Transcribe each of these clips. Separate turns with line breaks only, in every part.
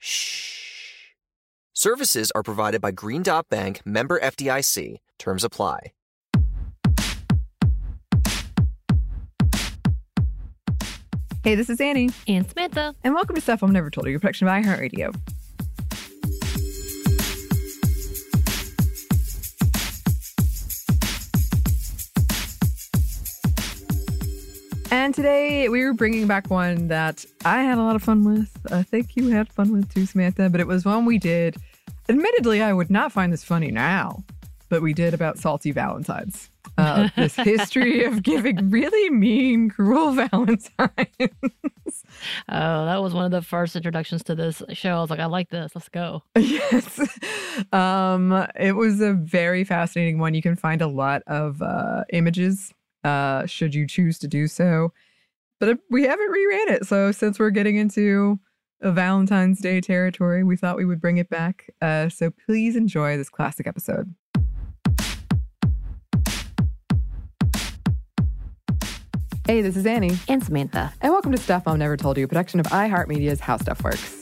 Shh. Services are provided by Green Dot Bank, member FDIC. Terms apply.
Hey, this is Annie,
And Samantha.
and welcome to Stuff I've Never Told You, a production of iHeartRadio. And today we were bringing back one that I had a lot of fun with. I think you had fun with too, Samantha, but it was one we did. Admittedly, I would not find this funny now, but we did about salty Valentines. Uh, this history of giving really mean, cruel Valentines.
Oh, that was one of the first introductions to this show. I was like, I like this. Let's go.
yes. Um, it was a very fascinating one. You can find a lot of uh, images uh, should you choose to do so. But we haven't reran it. So since we're getting into a Valentine's Day territory, we thought we would bring it back. Uh, so please enjoy this classic episode. Hey, this is Annie,
And Samantha.
and welcome to Stuff Mom Never Told You, a production of iHeartMedia's How Stuff Works.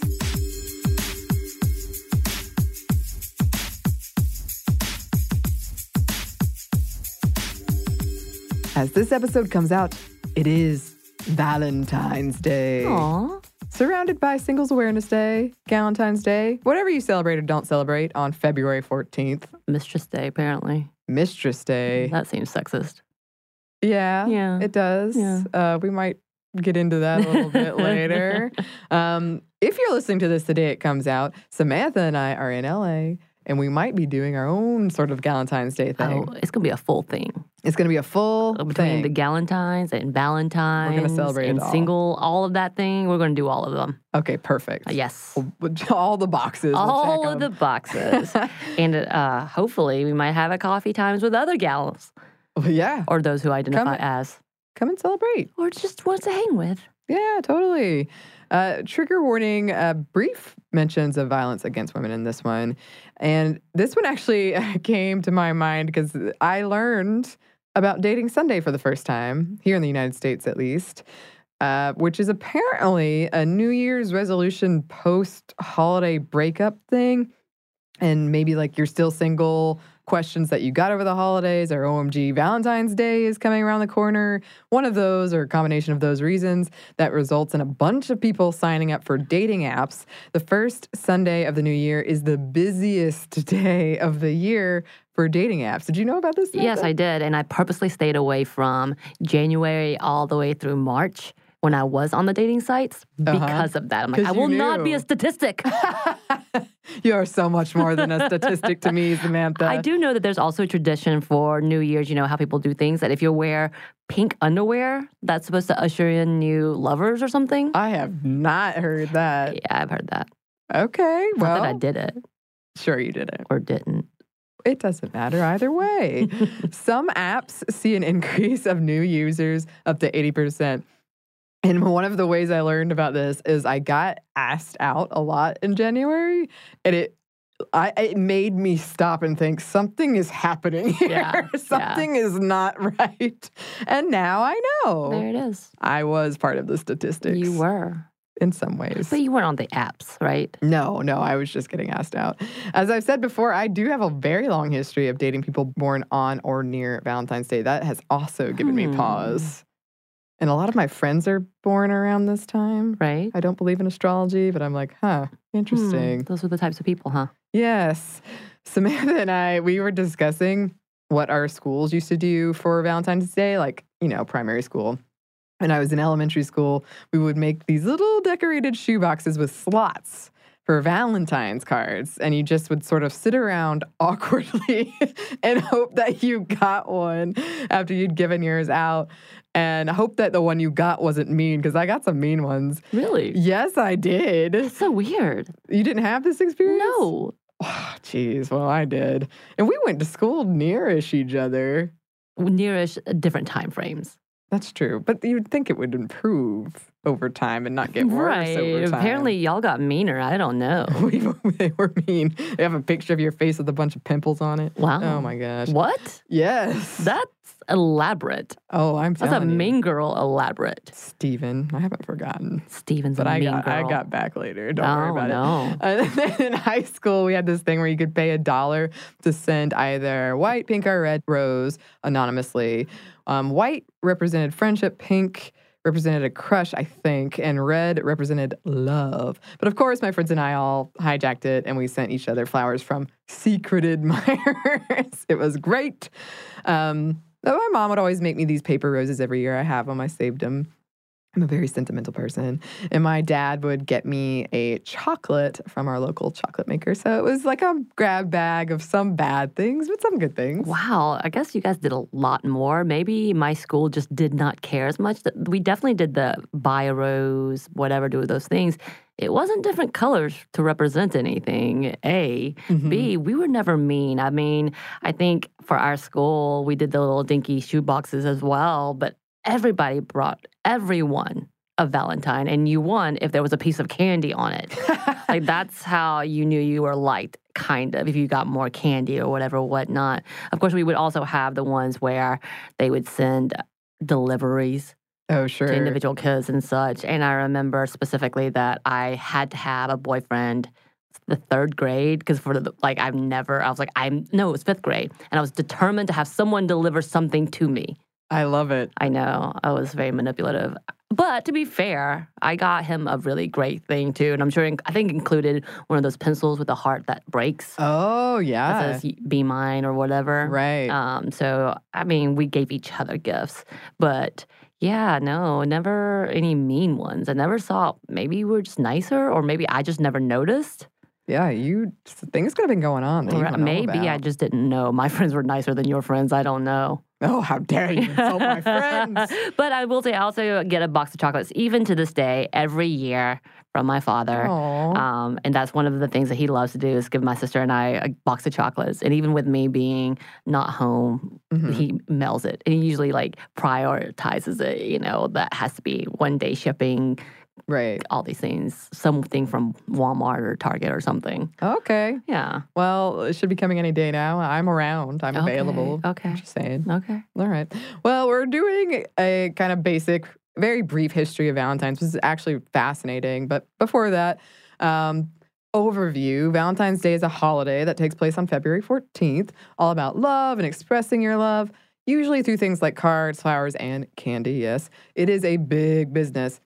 As this episode comes out, it is Valentine's Day.
Aw.
Surrounded by Singles Awareness Day, Galentine's Day, whatever you celebrate or don't celebrate on February 14th,
Mistress Day, apparently.
Mistress Day.
That seems sexist.
Yeah,
Yeah.
it does.
Yeah.
Uh, we might get into that a little bit later. Um, if you're listening to this the day it comes out, Samantha and I are in LA, and we might be doing our own sort of Galentine's Day thing.
Oh, it's going to be a full thing.
It's going to be a full
Between
thing.
the Galentines and Valentines.
We're gonna celebrate
and
all.
single, all of that thing. We're going to do all of them.
okay, perfect.
Uh, yes.
All the boxes. we'll
all
check
of the boxes. and uh, hopefully, we might have a coffee times with other gals
yeah,
or those who identify
Come-
as,
come and celebrate.
or just wants to hang with.
Yeah, totally. Uh, trigger warning, uh, brief mentions of violence against women in this one. And this one actually came to my mind because I learned about Dating Sunday for the first time, here in the United States at least, uh, which is apparently a New Year's resolution post holiday breakup thing. And maybe like you're still single, questions that you got over the holidays, or OMG, Valentine's Day is coming around the corner. One of those, or a combination of those reasons, that results in a bunch of people signing up for dating apps. The first Sunday of the new year is the busiest day of the year for dating apps. Did you know about this?
Yes, I did. And I purposely stayed away from January all the way through March when I was on the dating sites uh-huh. because of that. I'm like, I will not be a statistic.
you are so much more than a statistic to me, Samantha.
I do know that there's also a tradition for New Year's, you know, how people do things that if you wear pink underwear, that's supposed to usher in new lovers or something.
I have not heard that.
yeah, I've heard that.
Okay,
Not that I did it
sure you did it.
or didn't.
It doesn't matter either way. Some apps see an increase of new users up to 80%. And one of the ways I learned about this is I got asked out a lot in January, and it I, it made me stop and think something is happening here.
Yeah, yeah.
something is not right. And now I know.
There it is.
I was part of the statistics.
You were.
in some ways.
But you weren't on the apps, right?
No, no, I was just getting asked out. As I've said before, I do have a very long history of dating people born on or near Valentine's Day. That has also given me
Hmm.
pause. And a lot of my friends are born around this time.
Right?
I don't believe in astrology, but I'm like, huh,
Hmm,
interesting.
Those are the types of people, huh?
Yes. Samantha and I, we were discussing what our schools used to do for Valentine's Day, like, you know, primary school. When I was in elementary school, we would make these little decorated shoe boxes with slots for Valentine's cards. And you just would sort of sit around awkwardly and hope that you got one after you'd given yours out. And hope that the one you got wasn't mean because I got some mean ones.
Really?
Yes, I did.
That's so weird.
You didn't have this experience?
No.
Oh, Jeez, well, I did. And we went to school nearish each other.
Nearish uh, different time frames.
That's true. But you'd think it would improve over time and not get worse
right.
over time.
Apparently, y'all got meaner. I don't know.
we, they were mean. They have a picture of your face with a bunch of pimples on it.
Wow.
Oh my gosh.
What?
Yes.
That's elaborate.
oh, I'm
That's a
you.
mean girl elaborate.
Steven, I haven't forgotten.
Steven's
But
a
I
mean
got
girl.
I got back later. Don't
oh,
worry about it.
no.
it. And then in high school, we had this thing where you could pay a dollar to send either white, pink, or red rose anonymously. Um, white represented friendship, pink represented a crush, I think, and red represented love. But of course, my friends and I all hijacked it and we sent each other flowers from secret admirers. it was great. Um, my mom would always make me these paper roses every year. I have them, I saved them. I'm a very sentimental person. And my dad would get me a chocolate from our local chocolate maker. So it was like a grab bag of some bad things, but some good things.
Wow, I guess you guys did a lot more. Maybe my school just did not care as much. We definitely did the buy a rose, whatever, do those things. It wasn't different colors to represent anything. A,
Mhm.
B, we were never mean. I mean, I think for our school, we did the little dinky shoe boxes as well, but everybody brought everyone a Valentine, and you won if there was a piece of candy on it. like that's how you knew you were liked, kind of, if you got more candy or whatever, whatnot. Of course, we would also have the ones where they would send deliveries
oh, sure.
to individual kids and such. And I remember specifically that I had to have a boyfriend the third grade because for the like I've never I was like I'm no it was fifth grade and I was determined to have someone deliver something to me.
I love it.
I know I was very manipulative, but to be fair, I got him a really great thing too, and I'm sure I think included one of those pencils with a heart that breaks.
Oh,
That
yeah.
says "Be mine" or whatever.
Right.
Um, so I mean, we gave each other gifts, but yeah, no, never any mean ones. I never saw. Maybe we were just nicer, or maybe I just never noticed.
yeah, you, things could have been going on. That you don't know
maybe I just didn't know. My friends were nicer than your friends. I don't know.
Oh, how dare you insult my friends.
but I will say, I also get a box of chocolates, even to this day, every year from my father. Um, and that's one of the things that he loves to do is give my sister and I a box of chocolates. And even with me being not home,
Mhm.
he mails it. And he usually like prioritizes it. You know, that has to be one day shipping,
Right.
all these things, something from Walmart or Target or something.
Okay.
Yeah.
Well, it should be coming any day now. I'm around. I'm
Okay,
available.
okay.
Just saying.
Okay.
All right. Well, we're doing a kind of basic, very brief history of Valentine's, which is actually fascinating. But before that, um, overview Valentine's Day is a holiday that takes place on February 14th, all about love and expressing your love, usually through things like cards, flowers, and candy. Yes, it is a big business.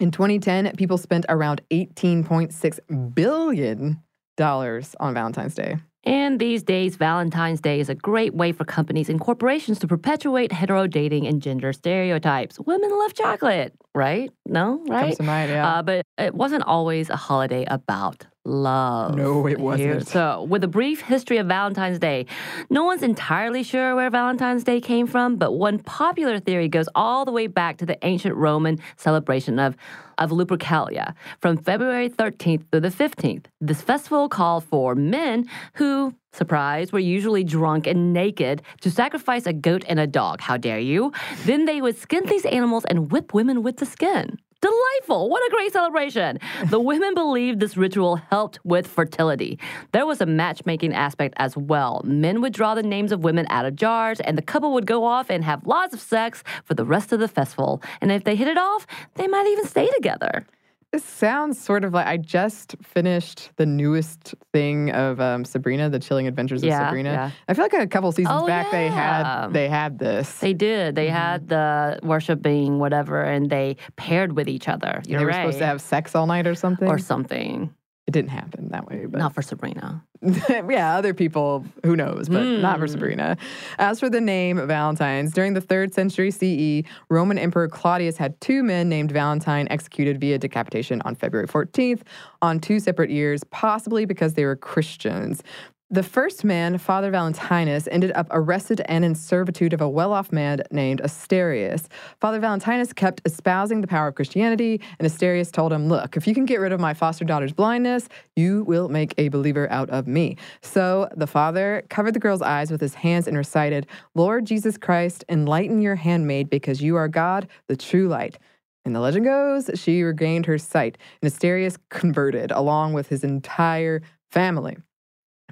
In 2010, people spent around $18.6 billion on Valentine's Day.
And these days, Valentine's Day is a great way for companies and corporations to perpetuate hetero dating and gender stereotypes. Women love chocolate, right? No,
Comes
right?
to mind, yeah.
Uh, but it wasn't always a holiday about love.
No, it wasn't.
So, with a brief history of Valentine's Day, no one's entirely sure where Valentine's Day came from, but one popular theory goes all the way back to the ancient Roman celebration of, of Lupercalia from February 13th through the 15th. This festival called for men who, surprise, were usually drunk and naked to sacrifice a goat and a dog. How dare you? Then they would skin these animals and whip women with the skin. Delightful. What a great celebration. The women believed this ritual helped with fertility. There was a matchmaking aspect as well. Men would draw the names of women out of jars, and the couple would go off and have lots of sex for the rest of the festival. And if they hit it off, they might even stay together.
This sounds sort of like I just finished the newest thing of um, Sabrina, the Chilling Adventures of
Yeah,
Sabrina.
yeah.
I feel like a couple seasons
Oh,
back they had they had this.
They did. They had the worshiping whatever, and they paired with each other. You're
they were
right.
supposed to have sex all night or something.
or something.
It didn't happen that way, but
Not for Sabrina.
yeah, other people, who knows, but not for
Hmm.
Sabrina. As for the name Valentine's, during the third century CE, Roman Emperor Claudius had two men named Valentine executed via decapitation on February 14th on two separate years, possibly because they were Christians. The first man, Father Valentinus, ended up arrested and in servitude of a well off man named Asterius. Father Valentinus kept espousing the power of Christianity, and Asterius told him, Look, if you can get rid of my foster daughter's blindness, you will make a believer out of me. So the father covered the girl's eyes with his hands and recited, Lord Jesus Christ, enlighten your handmaid because you are God, the true light. And the legend goes, she regained her sight, and Asterius converted along with his entire family.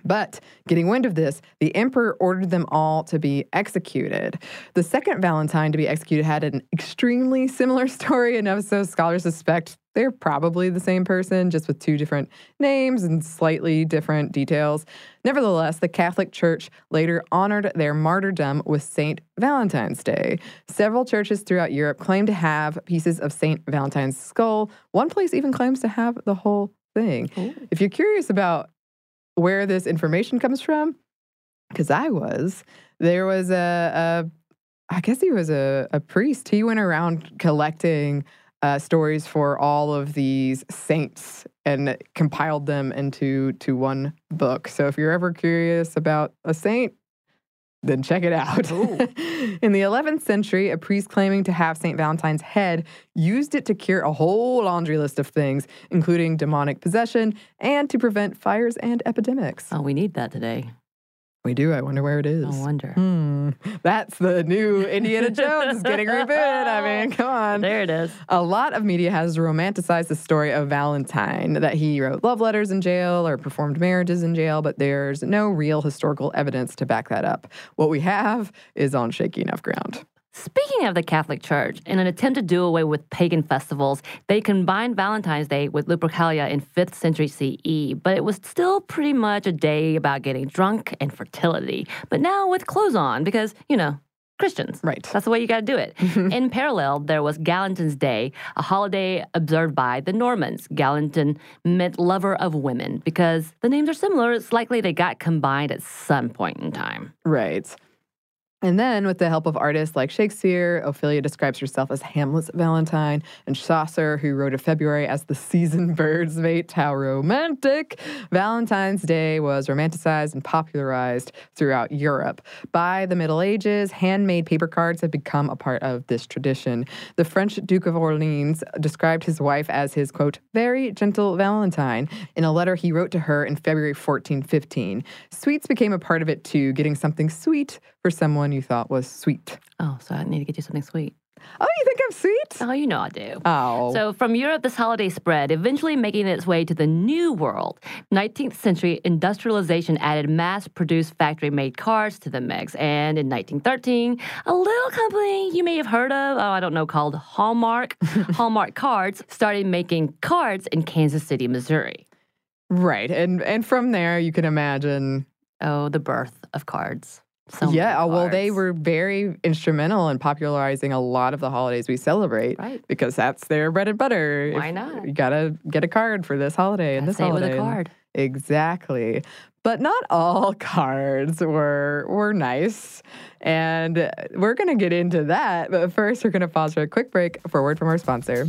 But getting wind of this, the emperor ordered them all to be executed. The second Valentine to be executed had an extremely similar story, enough so scholars suspect they're probably the same person, just with two different names and slightly different details. Nevertheless, the Catholic Church later honored their martyrdom with St. Valentine's Day. Several churches throughout Europe claim to have pieces of St. Valentine's skull. One place even claims to have the whole thing. If you're curious about where this information comes from, because I was, there was a, a I guess he was a, a priest. He went around collecting uh, stories for all of these saints and compiled them into to one book. So if you're ever curious about a saint, then check it out. In the 11th century, a priest claiming to have St. Valentine's head used it to cure a whole laundry list of things, including demonic possession and to prevent fires and epidemics.
Oh, we need that today.
We do. I wonder where it is.
No wonder.
Hmm. That's the new Indiana Jones getting rebooted. I mean, come on.
There it is.
A lot of media has romanticized the story of Valentine, that he wrote love letters in jail or performed marriages in jail, but there's no real historical evidence to back that up. What we have is on shaky enough ground.
Speaking of the Catholic Church, in an attempt to do away with pagan festivals, they combined Valentine's Day with Lupercalia in 5th century CE, but it was still pretty much a day about getting drunk and fertility. But now with clothes on, because, you know, Christians.
Right.
That's the way you got to do it. in parallel, there was Galantin's Day, a holiday observed by the Normans. Galantin meant lover of women. Because the names are similar, it's likely they got combined at some point in time.
Right. And then, with the help of artists like Shakespeare, Ophelia describes herself as Hamlet's Valentine, and Chaucer, who wrote of February as the season birds mate. How romantic! Valentine's Day was romanticized and popularized throughout Europe. By the Middle Ages, handmade paper cards had become a part of this tradition. The French Duke of Orleans described his wife as his, quote, very gentle Valentine in a letter he wrote to her in February 1415. Sweets became a part of it too, getting something sweet for someone you thought was sweet.
Oh, so I need to get you something sweet.
Oh, you think I'm sweet?
Oh, you know I do.
Oh.
So, from Europe, this holiday spread, eventually making its way to the New World. 19th century industrialization added mass produced factory made cards to the mix. And in 1913, a little company you may have heard of, oh, I don't know, called Hallmark, Hallmark Cards, started making cards in Kansas City, Missouri.
right. And and from there you can imagine
Oh, the birth of cards. So
yeah, oh, well, they were very instrumental in popularizing a lot of the holidays we celebrate
Right.
because that's their bread and butter.
Why
If-
not?
You gotta get a card for this holiday and this
say with
holiday.
a card.
Exactly. But not all cards were were nice. And uh, we're going to get into that. But first, we're going to pause for a quick break for a word from our sponsor.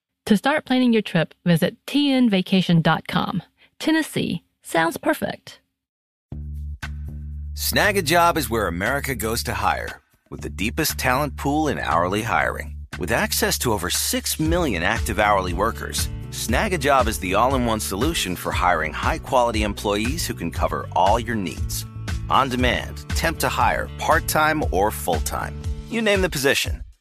To start planning your trip, visit tnvacation.com. Tennessee sounds perfect.
Snag a job is where America goes to hire, with the deepest talent pool in hourly hiring. With access to over 6 million active hourly workers, Snag a job is the all in one solution for hiring high quality employees who can cover all your needs. On demand, temp to hire, part time or full time. You name the position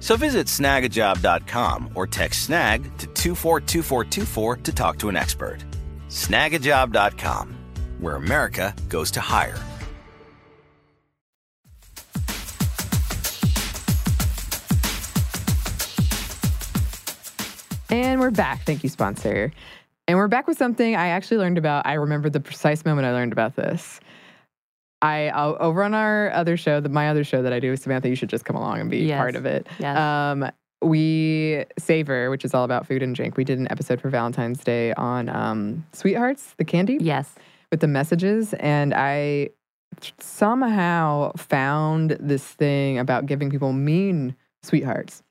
So visit snagajob.com or text snag to 242424 to talk to an expert. Snagajob.com, where America goes to hire.
And we're back. Thank you, sponsor. And we're back with something I actually learned about. I remember the precise moment I learned about this. I uh, over on our other show, my other show that I do with Samantha. You should just come along and be
Yes.
part of it.
Yes.
Um, we savor, which is all about food and drink. We did an episode for Valentine's Day on um, sweethearts, the candy
yes.
with the messages, and I somehow found this thing about giving people mean sweethearts,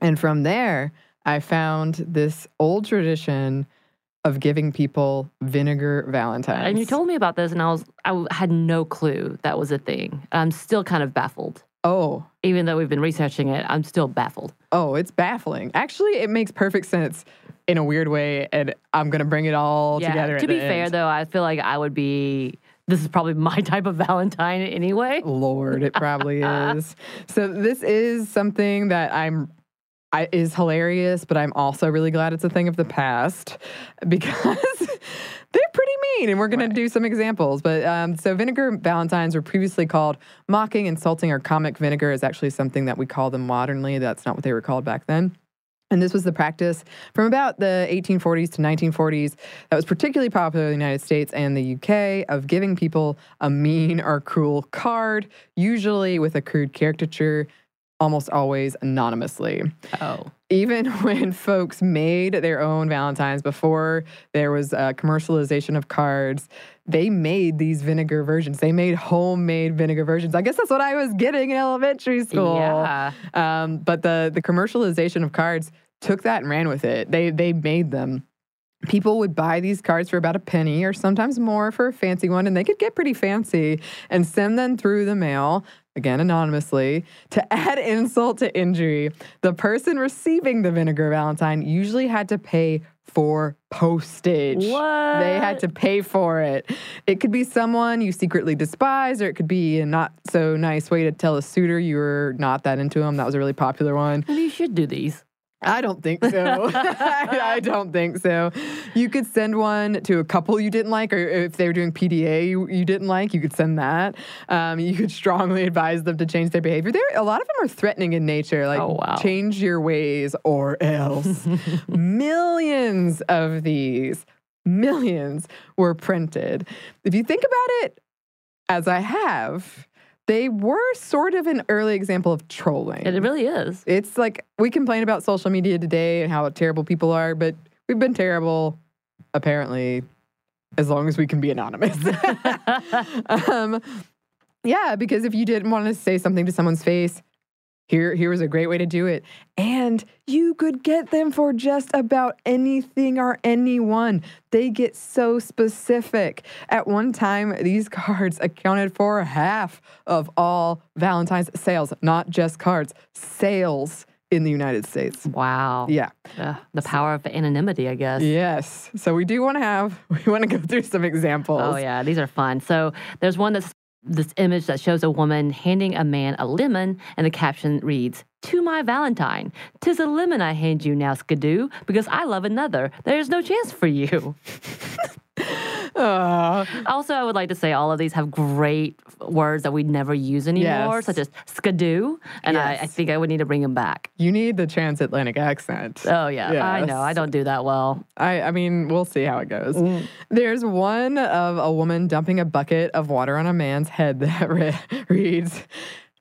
and from there I found this old tradition of giving people vinegar valentines.
And you told me about this, and I was I had no clue that was a thing. I'm still kind of baffled,
oh,
even though we've been researching it. I'm still baffled.
oh, it's baffling. Actually, it makes perfect sense in a weird way, and I'm gonna bring it all together.
To be fair,
end.
though, I feel like I would be. This is probably my type of Valentine anyway.
Lord, it probably is. So this is something that I'm I, is hilarious, but I'm also really glad it's a thing of the past because they're pretty mean, and we're going to do some examples. But um, so vinegar valentines were previously called mocking, insulting, or comic vinegar is actually something that we call them modernly. That's not what they were called back then. And this was the practice from about the 1840s to 1940s that was particularly popular in the United States and the UK of giving people a mean or cruel card, usually with a crude caricature, almost always anonymously.
Oh,
Even when folks made their own Valentines before there was a commercialization of cards, they made these vinegar versions. They made homemade vinegar versions. I guess that's what I was getting in elementary school.
yeah.
Um, but the the commercialization of cards took that and ran with it. They they made them. People would buy these cards for about a penny or sometimes more for a fancy one, and they could get pretty fancy and send them through the mail, again anonymously. To add insult to injury, the person receiving the vinegar valentine usually had to pay for postage.
What?
They had to pay for it. It could be someone you secretly despise, or it could be a not so nice way to tell a suitor you were not that into them. That was a really popular one.
You should do these.
I don't think so. I, don't think so. You could send one to a couple you didn't like, or if they were doing PDA you, you didn't like, you could send that. Um, you could strongly advise them to change their behavior. There, a lot of them are threatening in nature, like
Oh, wow.
change your ways or else. millions of these, millions were printed. If you think about it, as I have, they were sort of an early example of trolling.
It really is.
It's like we complain about social media today and how terrible people are, but we've been terrible, apparently, as long as we can be anonymous. um, yeah, because if you didn't want to say something to someone's face, here, here was a great way to do it. And you could get them for just about anything or anyone. They get so specific. At one time, these cards accounted for half of all Valentine's sales, not just cards, sales in the United States.
Wow.
Yeah.
Ugh, the power of anonymity, I guess.
Yes. So we do want to have, we want to go through some examples.
Oh yeah, these are fun. So there's one that's this image that shows a woman handing a man a lemon, and the caption reads, "To my Valentine, tis a lemon I hand you now, skidoo, because I love another. There is no chance for you."
Uh,
also, I would like to say all of these have great words that we never use anymore,
Yes.
such as skidoo, and I, I think I would need to bring them back.
you need the transatlantic accent.
Oh yeah, I know. I don't do that well.
I, I mean, we'll see how it goes.
Mm.
There's one of a woman dumping a bucket of water on a man's head that re- reads,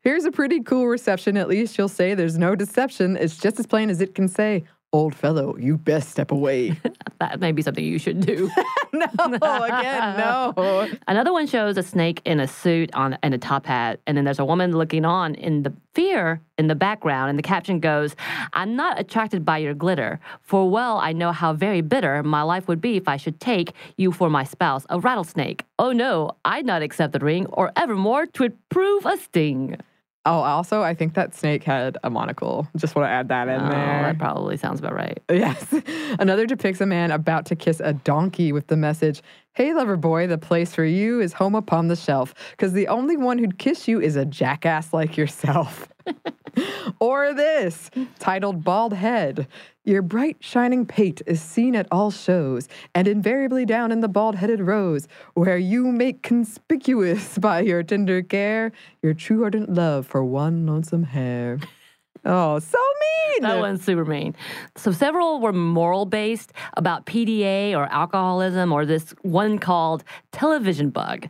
Here's a pretty cool reception. At least you'll say there's no deception. It's just as plain as it can say, Old fellow, you best step away.
That may be something you should do.
no, again, no.
Another one shows a snake in a suit on and a top hat, and then there's a woman looking on in the fear in the background, and the caption goes, "I'm not attracted by your glitter, for well I know how very bitter my life would be if I should take you for my spouse, a rattlesnake. Oh no, I'd not accept the ring, or evermore evermore 'twould prove a sting."
Oh, also, I think that snake had a monocle. Just want to add that in
Oh,
there.
that probably sounds about right.
Yes. Another depicts a man about to kiss a donkey with the message, Hey, lover boy, the place for you is home upon the shelf, because the only one who'd kiss you is a jackass like yourself. or this, titled Bald Head. Your bright, shining pate is seen at all shows, and invariably down in the bald headed rows, where you make conspicuous by your tender care your true ardent love for one lonesome hair. Oh, so mean!
That one's super mean. So several were moral based about PDA or alcoholism, or this one called television bug.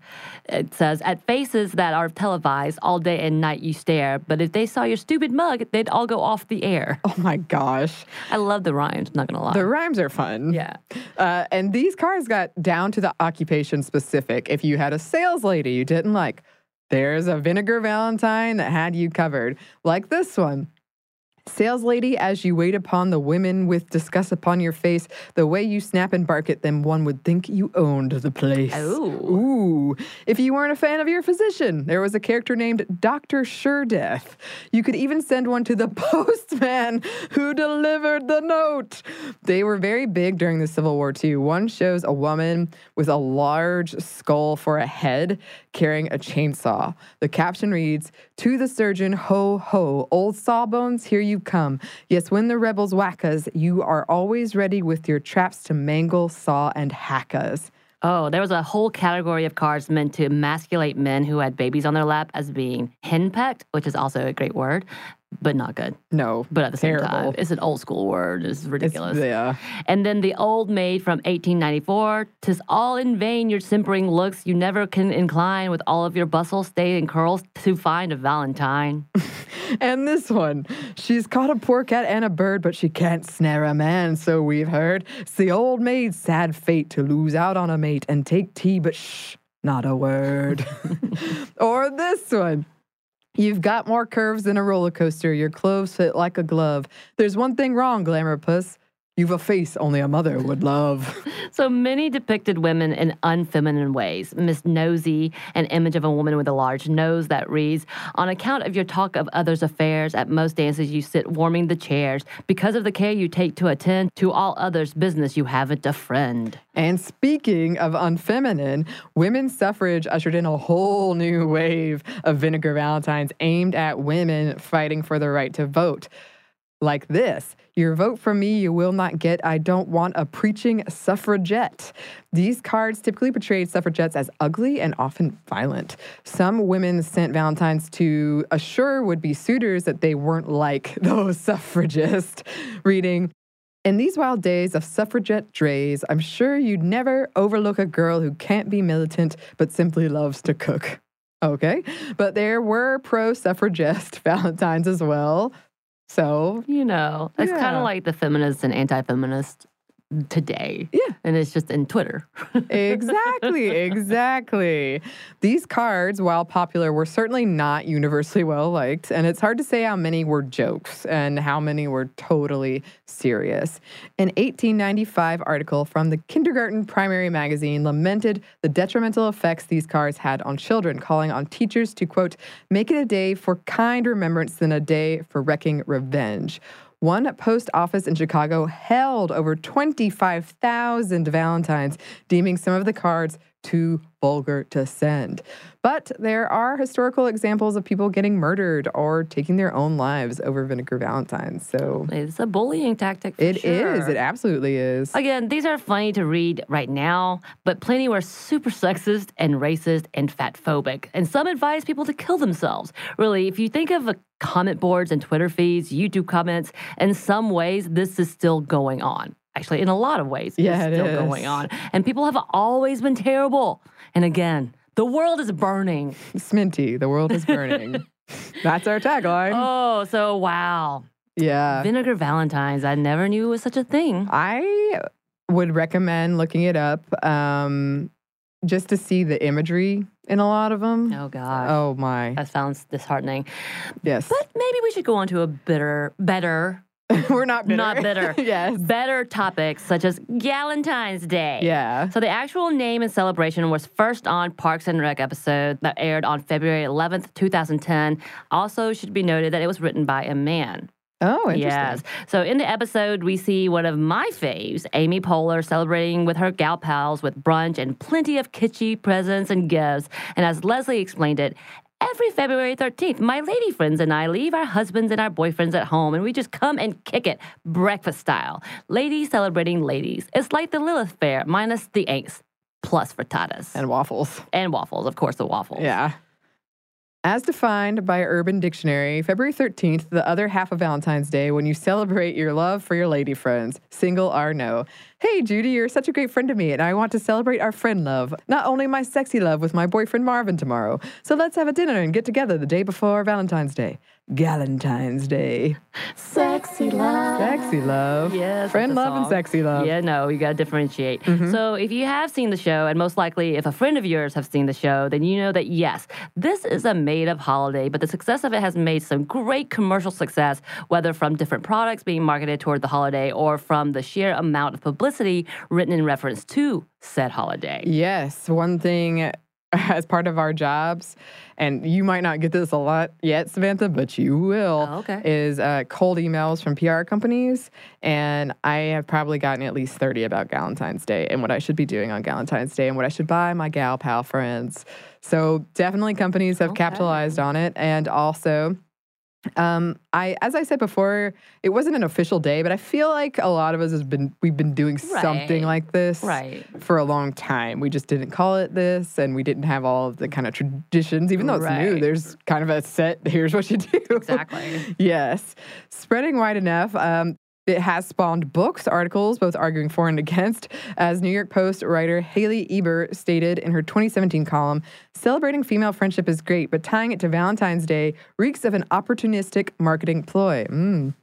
It says, At faces that are televised, all day and night you stare, but if they saw your stupid mug, they'd all go off the air.
Oh my gosh.
I love the rhymes, not gonna lie.
The rhymes are fun.
yeah.
Uh, and these cards got down to the occupation specific. If you had a sales lady you didn't like, there's a vinegar Valentine that had you covered. Like this one. Sales lady, as you wait upon the women with disgust upon your face, the way you snap and bark at them, one would think you owned the place.
Oh.
Ooh. If you weren't a fan of your physician, there was a character named Dr. Suredeath. You could even send one to the postman who delivered the note. They were very big during the Civil War, too. One shows a woman with a large skull for a head carrying a chainsaw. The caption reads, To the surgeon, ho, ho, old sawbones, here you come. Yes, when the rebels whack us, you are always ready with your traps to mangle, saw, and hack us.
Oh, there was a whole category of cards meant to emasculate men who had babies on their lap as being henpecked, which is also a great word, but not good.
No.
But at the same time, it's an old school word. It's
It's-
ridiculous.
yeah.
And then the old maid from 1894. Tis all in vain your simpering looks. You never can incline with all of your bustle, stay, and curls to find a Valentine.
And this one, she's caught a poor cat and a bird, but she can't snare a man, so we've heard. It's the old maid's sad fate to lose out on a mate and take tea, but shh, not a word. or this one. You've got more curves than a roller coaster. Your clothes fit like a glove. There's one thing wrong, Glamour Puss. You've a face only a mother would love.
So many depicted women in unfeminine ways. Miss Nosy, an image of a woman with a large nose that reads, On account of your talk of others' affairs, at most dances you sit warming the chairs. Because of the care you take to attend to all others' business, you haven't a friend.
And speaking of unfeminine, women's suffrage ushered in a whole new wave of vinegar valentines aimed at women fighting for the right to vote. Like this Your vote for me you will not get. I don't want a preaching suffragette. These cards typically portrayed suffragettes as ugly and often violent. Some women sent valentines to assure would be suitors that they weren't like those suffragists, reading, in these wild days of suffragette drays, I'm sure you'd never overlook a girl who can't be militant but simply loves to cook. Okay, but there were pro suffragist Valentines as well. So,
You know, it's kind of like the feminist and anti feminist today.
Yeah.
And it's just in Twitter.
exactly, exactly. These cards, while popular, were certainly not universally well liked, and it's hard to say how many were jokes and how many were totally serious. An 1895 article from the Kindergarten Primary Magazine lamented the detrimental effects these cards had on children, calling on teachers to, quote, make it a day for kind remembrance than a day for wrecking revenge. One post office in Chicago held over 25,000 Valentines, deeming some of the cards too vulgar to send. But there are historical examples of people getting murdered or taking their own lives over vinegar Valentines. So
It's a bullying tactic.
It is.
sure.
It absolutely is.
Again, these are funny to read right now, but plenty were super sexist and racist and fat phobic. And some advise people to kill themselves. Really, if you think of uh, comment boards and Twitter feeds, YouTube comments, in some ways, this is still going on. Actually, in a lot of ways,
Yeah,
it's still
is.
going on. And people have always been terrible. And again, the world is burning.
Sminty, the world is burning. That's our tagline.
Oh, so wow.
yeah.
Vinegar Valentines. I never knew it was such a thing.
I would recommend looking it up um, just to see the imagery in a lot of them.
Oh, gosh.
Oh my.
That sounds disheartening.
Yes.
But maybe we should go on to a better, better,
We're not bitter.
not bitter,
yes.
better topics such as Galentine's Day.
Yeah.
So the actual name and celebration was first on Parks and Rec episode that aired on February 11th, 2010. Also should be noted that it was written by a man.
Oh, interesting.
Yes. So in the episode, we see one of my faves, Amy Poehler, celebrating with her gal pals with brunch and plenty of kitschy presents and gifts. And as Leslie explained it, every February 13th, my lady friends and I leave our husbands and our boyfriends at home and we just come and kick it, breakfast style. Ladies celebrating ladies. It's like the Lilith Fair, minus the angst, plus frittatas.
And waffles.
And waffles, of course, the waffles.
Yeah. As defined by Urban Dictionary, February 13th, the other half of Valentine's Day, when you celebrate your love for your lady friends, single or no. Hey, Judy, you're such a great friend to me, and I want to celebrate our friend love, not only my sexy love with my boyfriend Marvin tomorrow. So let's have a dinner and get together the day before Valentine's Day. Galentine's Day.
Sexy love.
Sexy love.
Yes.
Friend
that's the
love and sexy love.
Yeah, no, you got to differentiate.
Mm-hmm.
So if you have seen the show, and most likely if a friend of yours have seen the show, then you know that yes, this is a made-up holiday, but the success of it has made some great commercial success, whether from different products being marketed toward the holiday or from the sheer amount of publicity written in reference to said holiday.
Yes, one thing as part of our jobs, and you might not get this a lot yet, Samantha, but you will.
Oh, okay.
Is uh, cold emails from PR companies, and I have probably gotten at least thirty about Valentine's Day and what I should be doing on Valentine's Day and what I should buy my gal pal friends. So definitely, companies have
Okay.
capitalized on it, and also. Um, I as I said before, it wasn't an official day, but I feel like a lot of us has been we've been doing something like this
Right.
for a long time. We just didn't call it this, and we didn't have all of the kind of traditions. Even though it's new, there's kind of a set. Here's what you do.
Exactly.
yes, spreading wide enough. Um, it has spawned books, articles, both arguing for and against. As New York Post writer Hailey Eber stated in her 2017 column, celebrating female friendship is great, but tying it to Valentine's Day reeks of an opportunistic marketing ploy. Mm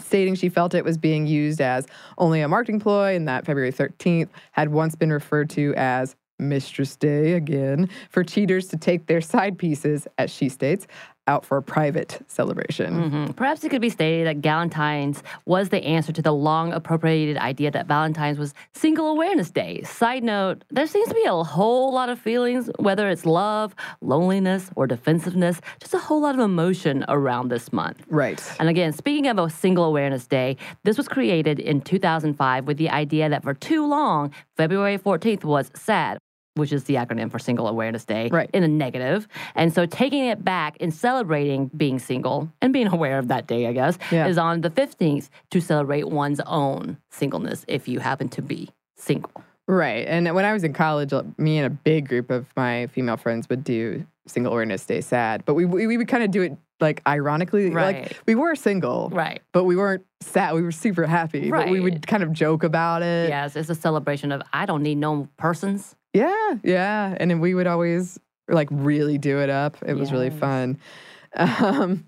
stating she felt it was being used as only a marketing ploy and that February 13th had once been referred to as Mistress Day again for cheaters to take their side pieces, as she states, out for a private celebration.
Mhm. Perhaps it could be stated that Galentine's was the answer to the long appropriated idea that Valentine's was Single Awareness Day. Side note, there seems to be a whole lot of feelings, whether it's love, loneliness, or defensiveness, just a whole lot of emotion around this month.
Right.
And again, speaking of a Single Awareness Day, this was created in 2005 with the idea that for too long, February 14th was sad. Which is the acronym for Single Awareness Day,
Right.
in a negative. And so taking it back and celebrating being single and being aware of that day, I guess,
Yeah.
is on the 15th to celebrate one's own singleness if you happen to be single.
Right. And when I was in college, uh, me and a big group of my female friends would do Single Awareness Day sad, but we, we, we would kind of do it like ironically.
Right.
Like we were single,
Right.
but we weren't sad. We were super happy, but we would kind of joke about it.
Yes, it's a celebration of I don't need no persons.
Yeah, yeah. And then we would always like really do it up. It was really fun. Um,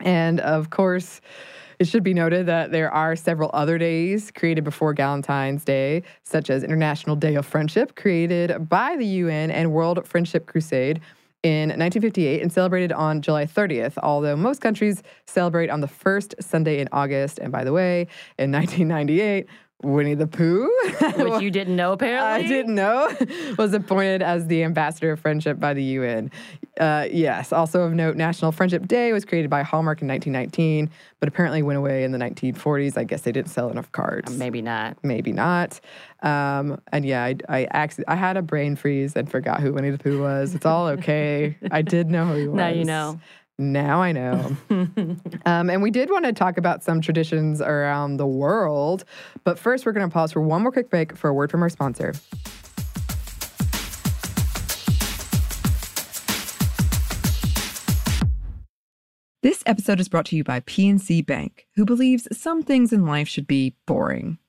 and of course, It should be noted that there are several other days created before Valentine's Day, such as International Day of Friendship, created by the UN, and World Friendship Crusade in 1958 and celebrated on July 30th, although most countries celebrate on the first Sunday in August. And by the way, in 1998, Winnie the Pooh,
Which you didn't know, apparently.
I didn't know, was appointed as the ambassador of friendship by the UN. Uh, yes, also of note, National Friendship Day was created by Hallmark in 1919, but apparently went away in the 1940s. I guess they didn't sell enough cards.
Maybe not.
Maybe not. Um, and yeah, I, I, acc- I had a brain freeze and forgot who Winnie the Pooh was. It's all okay. I did know who he was.
Now you know.
Now I know. um, and we did want to talk about some traditions around the world. But first, we're going to pause for one more quick break for a word from our sponsor.
This episode is brought to you by PNC Bank, who believes some things in life should be boring,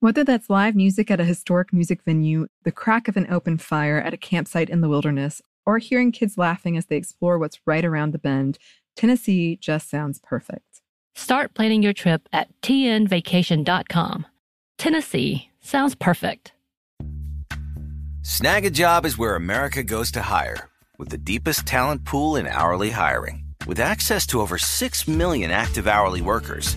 Whether that's live music at a historic music venue, the crack of an open fire at a campsite in the wilderness, or hearing kids laughing as they explore what's right around the bend, Tennessee just sounds perfect.
Start planning your trip at tnvacation.com. Tennessee sounds perfect.
Snag a job is where America goes to hire, with the deepest talent pool in hourly hiring. With access to over 6 million active hourly workers,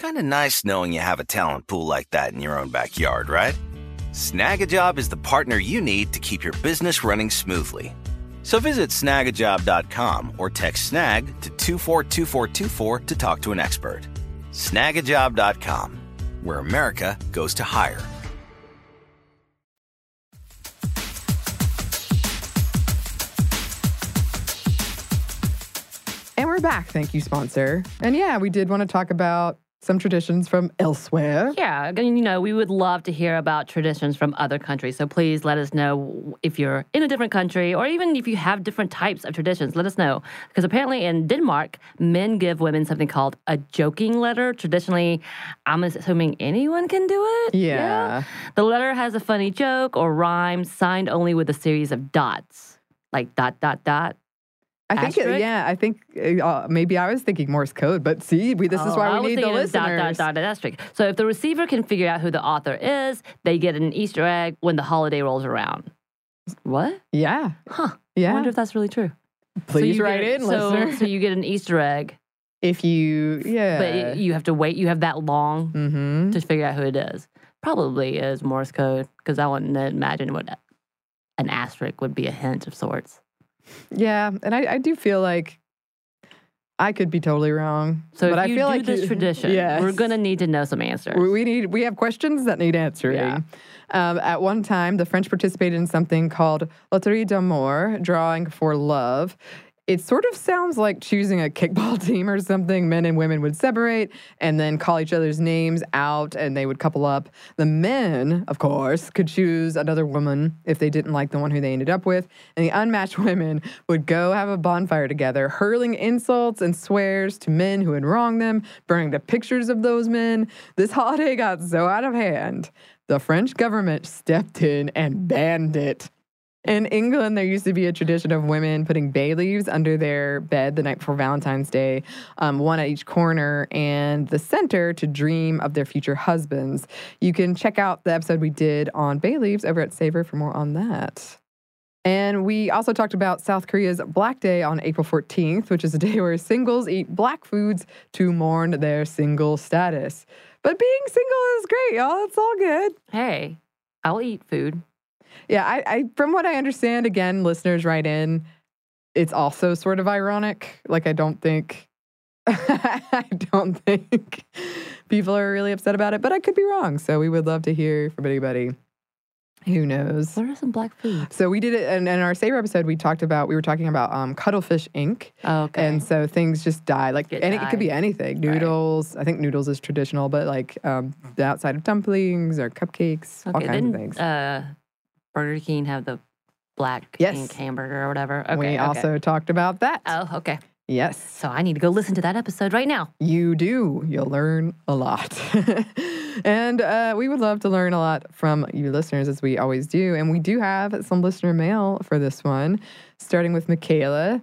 Kind of nice knowing you have a talent pool like that in your own backyard, right? Snag a job is the partner you need to keep your business running smoothly. So visit snagajob.com or text snag to 242424 to talk to an expert. Snagajob.com, where America goes to hire.
And we're back. Thank you, sponsor. And yeah, we did want to talk about some traditions from elsewhere.
Yeah, and, you know, we would love to hear about traditions from other countries. So please let us know if you're in a different country or even if you have different types of traditions. Let us know. Because apparently in Denmark, men give women something called a joking letter. Traditionally, I'm assuming anyone can do it.
Yeah.
The letter has a funny joke or rhyme signed only with a series of dots, like dot, dot, dot.
I think,
Asterisk?
yeah, I think uh, maybe I was thinking Morse code, but see, we, this is
Oh,
why
I
we need the listeners.
Dot, dot, dot, asterisk. So if the receiver can figure out who the author is, they get an Easter egg when the holiday rolls around. What?
Yeah,
Huh. I wonder if that's really true.
Please
you
write
get-
in,
so,
listener.
So you get an Easter egg,
if you, yeah.
but you have to wait. You have that long
mm-hmm.
to figure out who it is. Probably is Morse code because I wouldn't imagine what an asterisk would be a hint of sorts.
Yeah, and I, I do feel like I could be totally wrong.
So
but
if
I
you
feel
do
like
this
you-
tradition,
yes.
we're gonna need to know some answers.
We we need we have questions that need answering.
Yeah.
Um, at one time, the French participated in something called Loterie d'amour, drawing for love. It sort of sounds like choosing a kickball team or something. Men and women would separate and then call each other's names out and they would couple up. The men, of course, could choose another woman if they didn't like the one who they ended up with. And the unmatched women would go have a bonfire together, hurling insults and swears to men who had wronged them, burning the pictures of those men. This holiday got so out of hand, the French government stepped in and banned it. In England, there used to be a tradition of women putting bay leaves under their bed the night before Valentine's Day, um, one at each corner and the center to dream of their future husbands. You can check out the episode we did on bay leaves over at Savor for more on that. And we also talked about South Korea's Black Day on April 14th, which is a day where singles eat black foods to mourn their single status. But being single is great, y'all. It's all good.
Hey, I'll eat food.
Yeah, I, I from what I understand, again, listeners write in, it's also sort of ironic. Like I don't think I don't think people are really upset about it, but I could be wrong. So we would love to hear from anybody who knows.
What are some black foods?
So we did it and in our Savor episode we talked about we were talking about um, Cuttlefish ink.
Oh, okay.
And so things just die. Like and it could be anything.
Right.
Noodles. I think noodles is traditional, but like um, the outside of dumplings or cupcakes, all
okay,
kinds
didn't
of things.
uh, Burger King have the black
Yes.
ink hamburger or whatever? Okay.
we
okay.
also talked about that.
Oh, okay.
Yes.
So I need to go listen to that episode right now.
You do. You'll learn a lot. and uh, we would love to learn a lot from you listeners, as we always do. And we do have some listener mail for this one, starting with Michaela.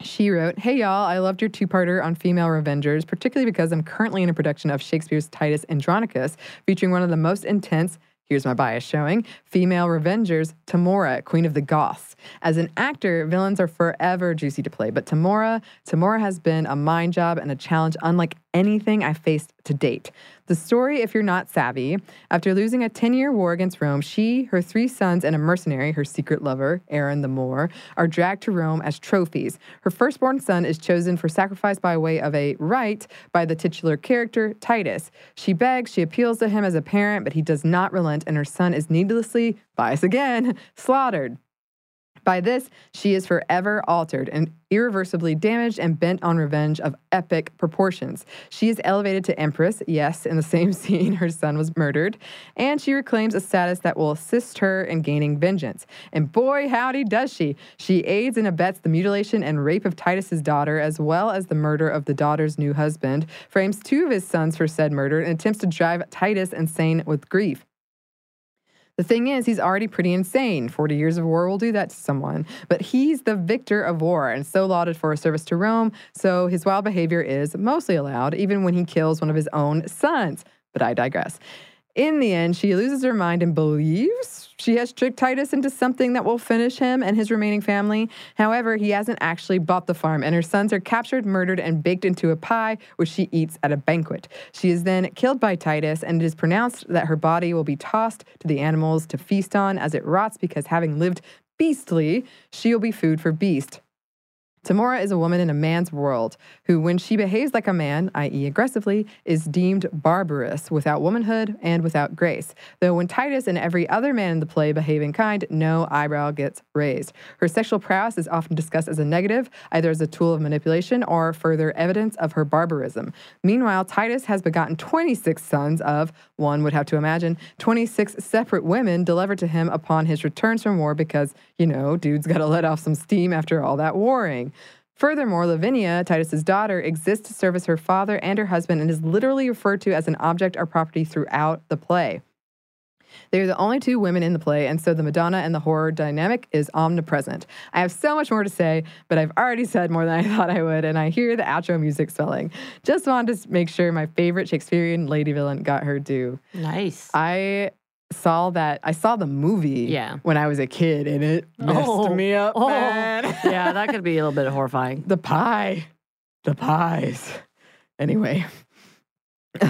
She wrote, Hey y'all, I loved your two parter on female Revengers, particularly because I'm currently in a production of Shakespeare's Titus Andronicus, featuring one of the most intense, here's my bias showing, female Revengers, Tamora, Queen of the Goths. As an actor, villains are forever juicy to play, but Tamora, Tamora has been a mind job and a challenge unlike anything I've faced to date. The story, if you're not savvy, after losing a 10 year war against Rome, she, her three sons, and a mercenary, her secret lover, Aaron the Moor, are dragged to Rome as trophies. Her firstborn son is chosen for sacrifice by way of a rite by the titular character, Titus. She begs, she appeals to him as a parent, but he does not relent, and her son is needlessly, bias again, slaughtered. By this, she is forever altered and irreversibly damaged and bent on revenge of epic proportions. She is elevated to empress, yes, in the same scene her son was murdered, and she reclaims a status that will assist her in gaining vengeance. And boy, howdy does she! She aids and abets the mutilation and rape of Titus's daughter, as well as the murder of the daughter's new husband, frames two of his sons for said murder, and attempts to drive Titus insane with grief. The thing is, he's already pretty insane. 40 years of war will do that to someone. But he's the victor of war and so lauded for his service to Rome, so his wild behavior is mostly allowed, even when he kills one of his own sons. But I digress. In the end, she loses her mind and believes she has tricked Titus into something that will finish him and his remaining family. However, he hasn't actually bought the farm, and her sons are captured, murdered, and baked into a pie, which she eats at a banquet. She is then killed by Titus, and it is pronounced that her body will be tossed to the animals to feast on as it rots because having lived beastly, she will be food for beast. Tamora is a woman in a man's world who, when she behaves like a man, i.e., aggressively, is deemed barbarous, without womanhood and without grace. Though when Titus and every other man in the play behave in kind, no eyebrow gets raised. Her sexual prowess is often discussed as a negative, either as a tool of manipulation or further evidence of her barbarism. Meanwhile, Titus has begotten 26 sons of, one would have to imagine, 26 separate women delivered to him upon his returns from war because, you know, dude's got to let off some steam after all that warring. Furthermore, Lavinia, Titus's daughter, exists to serve as her father and her husband and is literally referred to as an object or property throughout the play. They are the only two women in the play, and so the Madonna and the horror dynamic is omnipresent. I have so much more to say, but I've already said more than I thought I would, and I hear the outro music swelling. Just wanted to make sure my favorite Shakespearean lady villain got her due.
Nice.
I saw that, I saw the movie
Yeah.
when I was a kid, and it oh. messed
Oh.
me up,
Oh.
man.
yeah, that could be a little bit horrifying.
the pie. The pies. Anyway.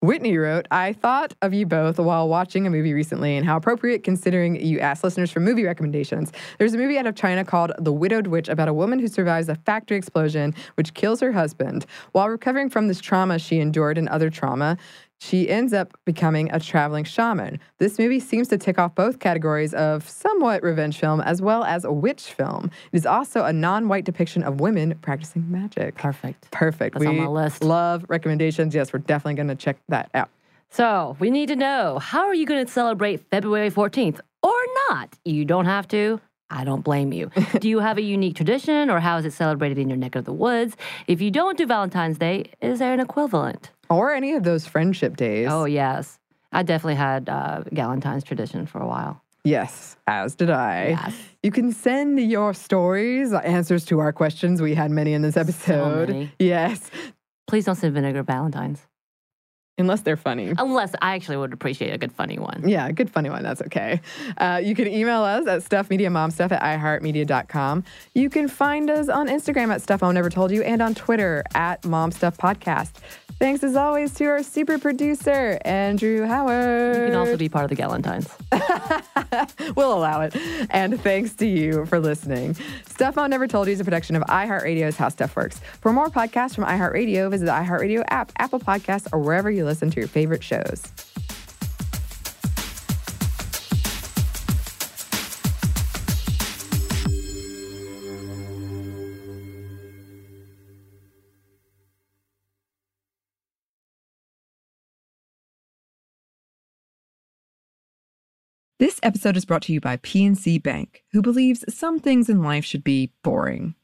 Whitney wrote, I thought of you both while watching a movie recently and how appropriate considering you asked listeners for movie recommendations. There's a movie out of China called The Widowed Witch about a woman who survives a factory explosion which kills her husband. While recovering from this trauma she endured and other trauma, she ends up becoming a traveling shaman. This movie seems to tick off both categories of somewhat revenge film as well as a witch film. It is also a non white depiction of women practicing magic.
Perfect.
Perfect.
That's on
we
my list.
love recommendations. Yes, we're definitely going to check that out.
So we need to know how are you going to celebrate February 14th or not? You don't have to. I don't blame you. do you have a unique tradition or how is it celebrated in your neck of the woods? If you don't do Valentine's Day, is there an equivalent?
Or any of those friendship days.
Oh, yes. I definitely had uh, Galentine's tradition for a while.
Yes, as did I.
Yes.
You can send your stories, answers to our questions. We had many in this episode.
many.
Yes.
Please don't send vinegar Valentine's.
Unless they're funny.
Unless I actually would appreciate a good funny one.
Yeah, a good funny one. That's okay. Uh, you can email us at stuffmediamomstuff at iheartmedia.com. You can find us on Instagram at Stuff Mom Never Told You and on Twitter at MomStuffPodcast. Thanks as always to our super producer, Andrew Howard.
You can also be part of the Galentines.
we'll allow it. And thanks to you for listening. Stuff Mom Never Told You is a production of iHeartRadio's How Stuff Works. For more podcasts from iHeartRadio, visit the iHeartRadio app, Apple Podcasts, or wherever you listen to your favorite shows.
This episode is brought to you by PNC Bank, who believes some things in life should be boring,